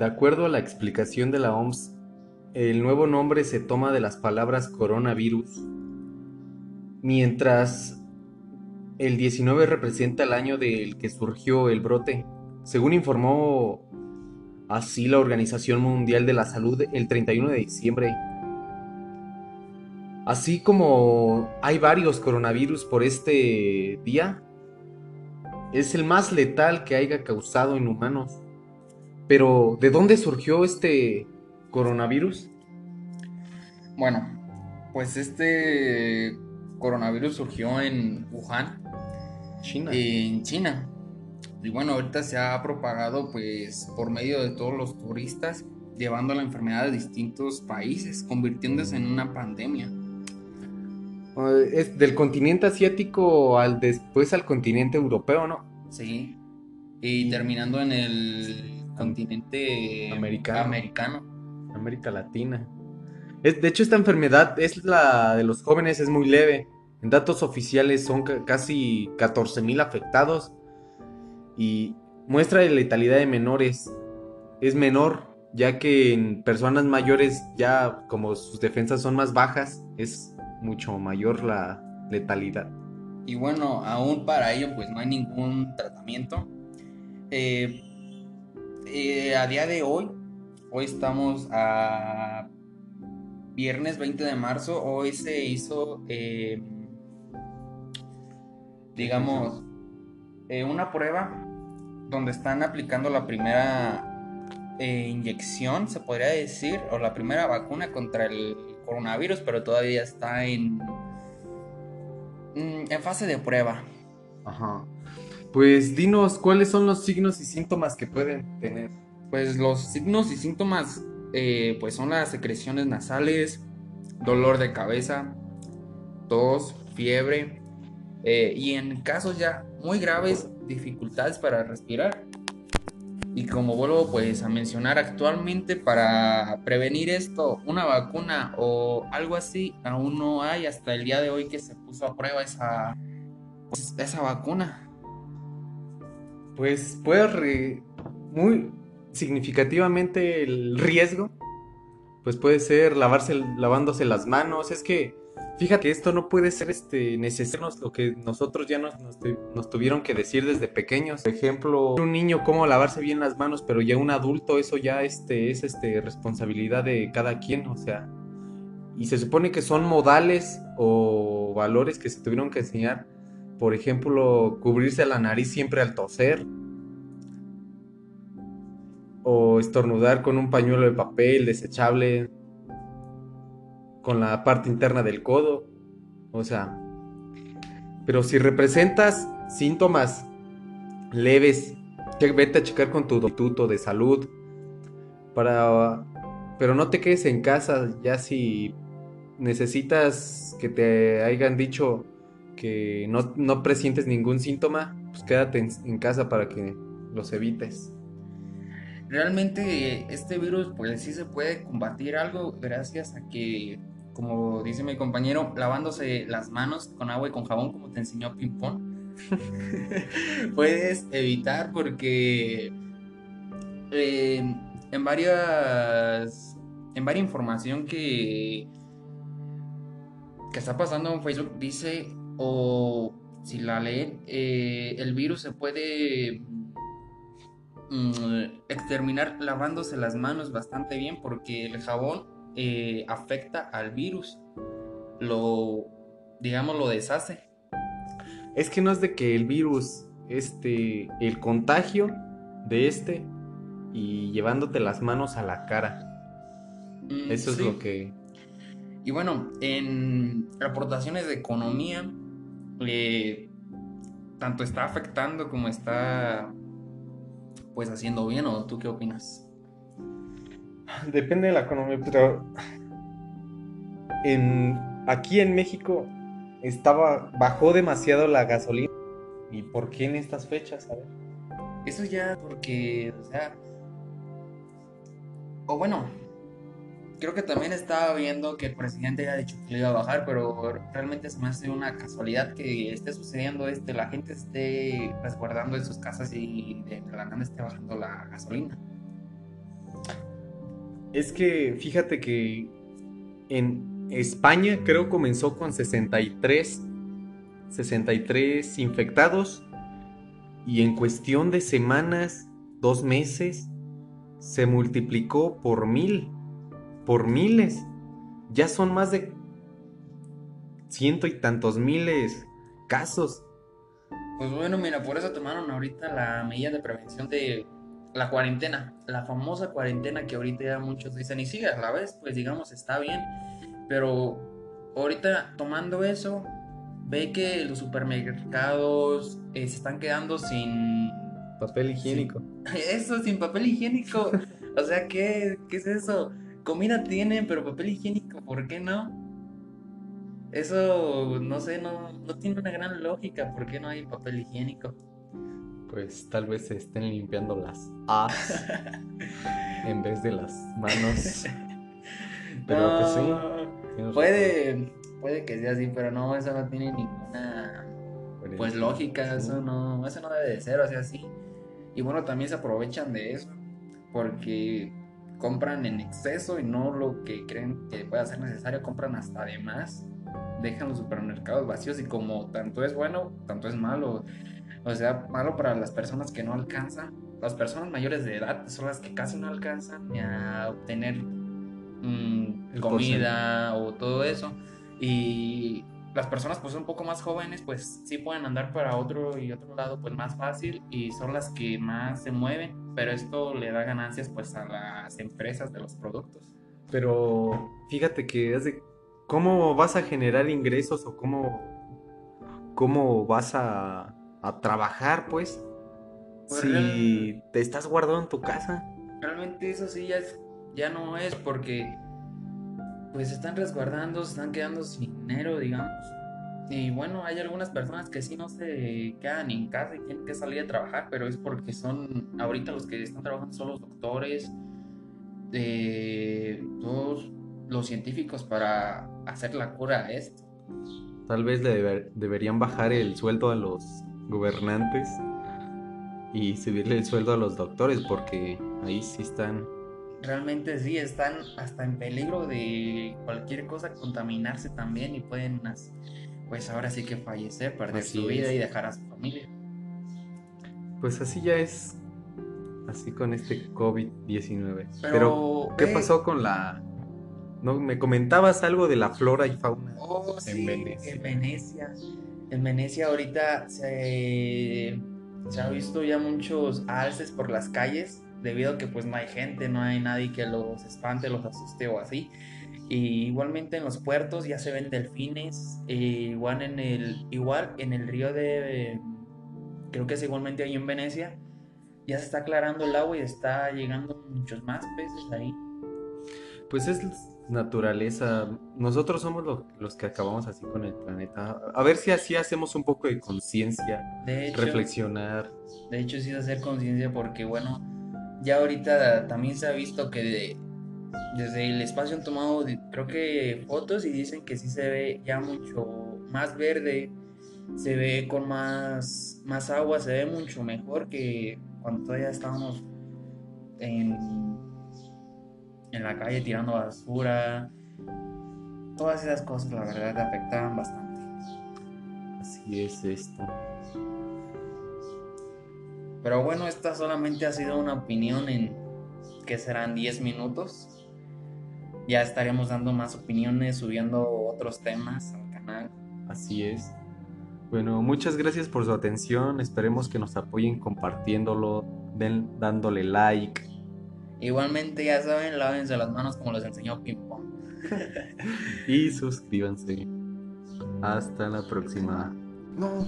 De acuerdo a la explicación de la OMS, el nuevo nombre se toma de las palabras coronavirus, mientras el 19 representa el año del que surgió el brote. Según informó así la Organización Mundial de la Salud el 31 de diciembre. Así como hay varios coronavirus por este día, es el más letal que haya causado en humanos. Pero, ¿de dónde surgió este coronavirus? Bueno, pues este coronavirus surgió en Wuhan, China. en China. Y bueno, ahorita se ha propagado pues por medio de todos los turistas, llevando la enfermedad a distintos países, convirtiéndose en una pandemia. Eh, Es del continente asiático al después al continente europeo, ¿no? Sí. Y terminando en el continente Americano. americano. América Latina. Es, de hecho, esta enfermedad es la de los jóvenes, es muy leve. En datos oficiales son ca- casi 14.000 afectados y muestra de letalidad de menores. Es menor, ya que en personas mayores ya como sus defensas son más bajas, es mucho mayor la letalidad. Y bueno, aún para ello pues no hay ningún tratamiento. Eh, eh, a día de hoy, hoy estamos a viernes 20 de marzo, hoy se hizo, eh, digamos, eh, una prueba donde están aplicando la primera inyección, se podría decir, o la primera vacuna contra el coronavirus, pero todavía está en, mm, en fase de prueba. Ajá. Pues dinos cuáles son los signos y síntomas que pueden tener. Pues los signos y síntomas eh, pues son las secreciones nasales, dolor de cabeza, tos, fiebre eh, y en casos ya muy graves dificultades para respirar. Y como vuelvo pues a mencionar actualmente para prevenir esto, una vacuna o algo así aún no hay hasta el día de hoy que se puso a prueba esa, esa vacuna. Pues puede muy significativamente el riesgo, pues puede ser lavarse, lavándose las manos. Es que fíjate esto no puede ser este necesario lo que nosotros ya nos, nos, nos tuvieron que decir desde pequeños. Por ejemplo, un niño cómo lavarse bien las manos, pero ya un adulto eso ya este es este responsabilidad de cada quien, o sea. Y se supone que son modales o valores que se tuvieron que enseñar. Por ejemplo, cubrirse la nariz siempre al toser. O estornudar con un pañuelo de papel desechable. Con la parte interna del codo. O sea. Pero si representas síntomas leves, vete a checar con tu instituto de salud. Para. Pero no te quedes en casa. Ya si necesitas que te hayan dicho que no, no presientes ningún síntoma, pues quédate en, casa para que los evites. Realmente este virus pues sí se puede combatir algo gracias a que, como dice mi compañero, lavándose las manos con agua y con jabón como te enseñó Pimpón, puedes evitar porque eh, en varias, en varias información que, que está pasando en Facebook dice, o si la leen, eh, el virus se puede mm, exterminar lavándose las manos bastante bien porque el jabón eh, afecta al virus, lo, digamos, lo deshace. Es que no es de que el virus, este, el contagio de este y llevándote las manos a la cara. Mm, Eso es lo que... Y bueno, en aportaciones de economía, eh, tanto está afectando como está pues haciendo bien, ¿o tú qué opinas? Depende de la economía, pero en, aquí en México estaba, bajó demasiado la gasolina. ¿Y por qué en estas fechas? A ver. Eso ya porque, o sea, o bueno, creo que también estaba viendo que el presidente ya ha dicho que le iba a bajar, pero realmente se me hace una casualidad que esté sucediendo este, la gente esté resguardando en sus casas y de la nada esté bajando la gasolina. Es que fíjate que en España creo comenzó con 63, 63 infectados y en cuestión de semanas, dos meses, se multiplicó por mil, por miles. Ya son más de ciento y tantos miles casos. Pues bueno, mira, por eso tomaron ahorita la medida de prevención de la cuarentena, la famosa cuarentena que ahorita ya muchos dicen, y sigue a la vez, pues digamos, está bien, pero ahorita tomando eso, ve que los supermercados eh, se están quedando sin... Papel higiénico. Eso, sin papel higiénico. o sea, ¿qué, ¿qué es eso? Comida tienen, pero papel higiénico, ¿por qué no? Eso, no sé, no, no tiene una gran lógica. ¿Por qué no hay papel higiénico? Pues tal vez se estén limpiando las as en vez de las manos. Pero pues sí. Puede, puede que sea así, pero no, eso no tiene ninguna pues lógica, eso no, eso no debe de ser, o sea, sí. Y bueno, también se aprovechan de eso, porque compran en exceso y no lo que creen que pueda ser necesario, compran hasta de más dejan los supermercados vacíos y como tanto es bueno, tanto es malo. O sea, malo para las personas que no alcanzan, las personas mayores de edad son las que casi no alcanzan a obtener mm, comida o todo eso. Y las personas pues un poco más jóvenes pues sí pueden andar para otro y otro lado pues más fácil y son las que más se mueven, pero esto le da ganancias pues a las empresas de los productos. Pero fíjate que es de ¿cómo vas a generar ingresos o cómo, cómo vas a, trabajar, pues? pues si te estás guardando en tu casa. Realmente eso sí ya, ya no es porque pues están resguardando, se están quedando sin dinero, digamos. Y bueno, hay algunas personas que sí no se quedan en casa y tienen que salir a trabajar, pero es porque son, ahorita los que están trabajando son los doctores, eh, todos los científicos para hacer la cura a esto. Tal vez le deberían bajar el sueldo a los gobernantes y subirle el sueldo a los doctores porque ahí sí están... Realmente sí, están hasta en peligro de cualquier cosa contaminarse también y pueden, pues ahora sí que fallecer, perder su vida y dejar a su familia. Pues así ya es, así con este COVID-19. Pero, ¿qué pasó con la ¿no? Me comentabas algo de la flora y fauna oh, en Venecia. En Venecia. En Venecia ahorita se, se ha visto ya muchos alces por las calles debido a que pues no hay gente, no hay nadie que los espante, los asuste o así. Y igualmente en los puertos ya se ven delfines, e igual en el igual en el río de creo que es igualmente ahí en Venecia, ya se está aclarando el agua y está llegando muchos más peces ahí. Pues es naturaleza. Nosotros somos los que acabamos así con el planeta. A ver si así hacemos un poco de conciencia, reflexionar. De hecho, sí hacer conciencia porque, bueno, ya ahorita también se ha visto que desde el espacio han tomado, creo que fotos y dicen que sí se ve ya mucho más verde, se ve con más, más agua, se ve mucho mejor que cuando todavía estábamos en en la calle tirando basura. Todas esas cosas, la verdad, te afectaban bastante. Así es esto. Pero bueno, esta solamente ha sido una opinión en que serán 10 minutos. Ya estaremos dando más opiniones, subiendo otros temas al canal. Así es. Bueno, muchas gracias por su atención. Esperemos que nos apoyen compartiéndolo, dándole like, Igualmente, ya saben, lávense las manos como les enseñó Ping Pong. y suscríbanse. Hasta la próxima. No.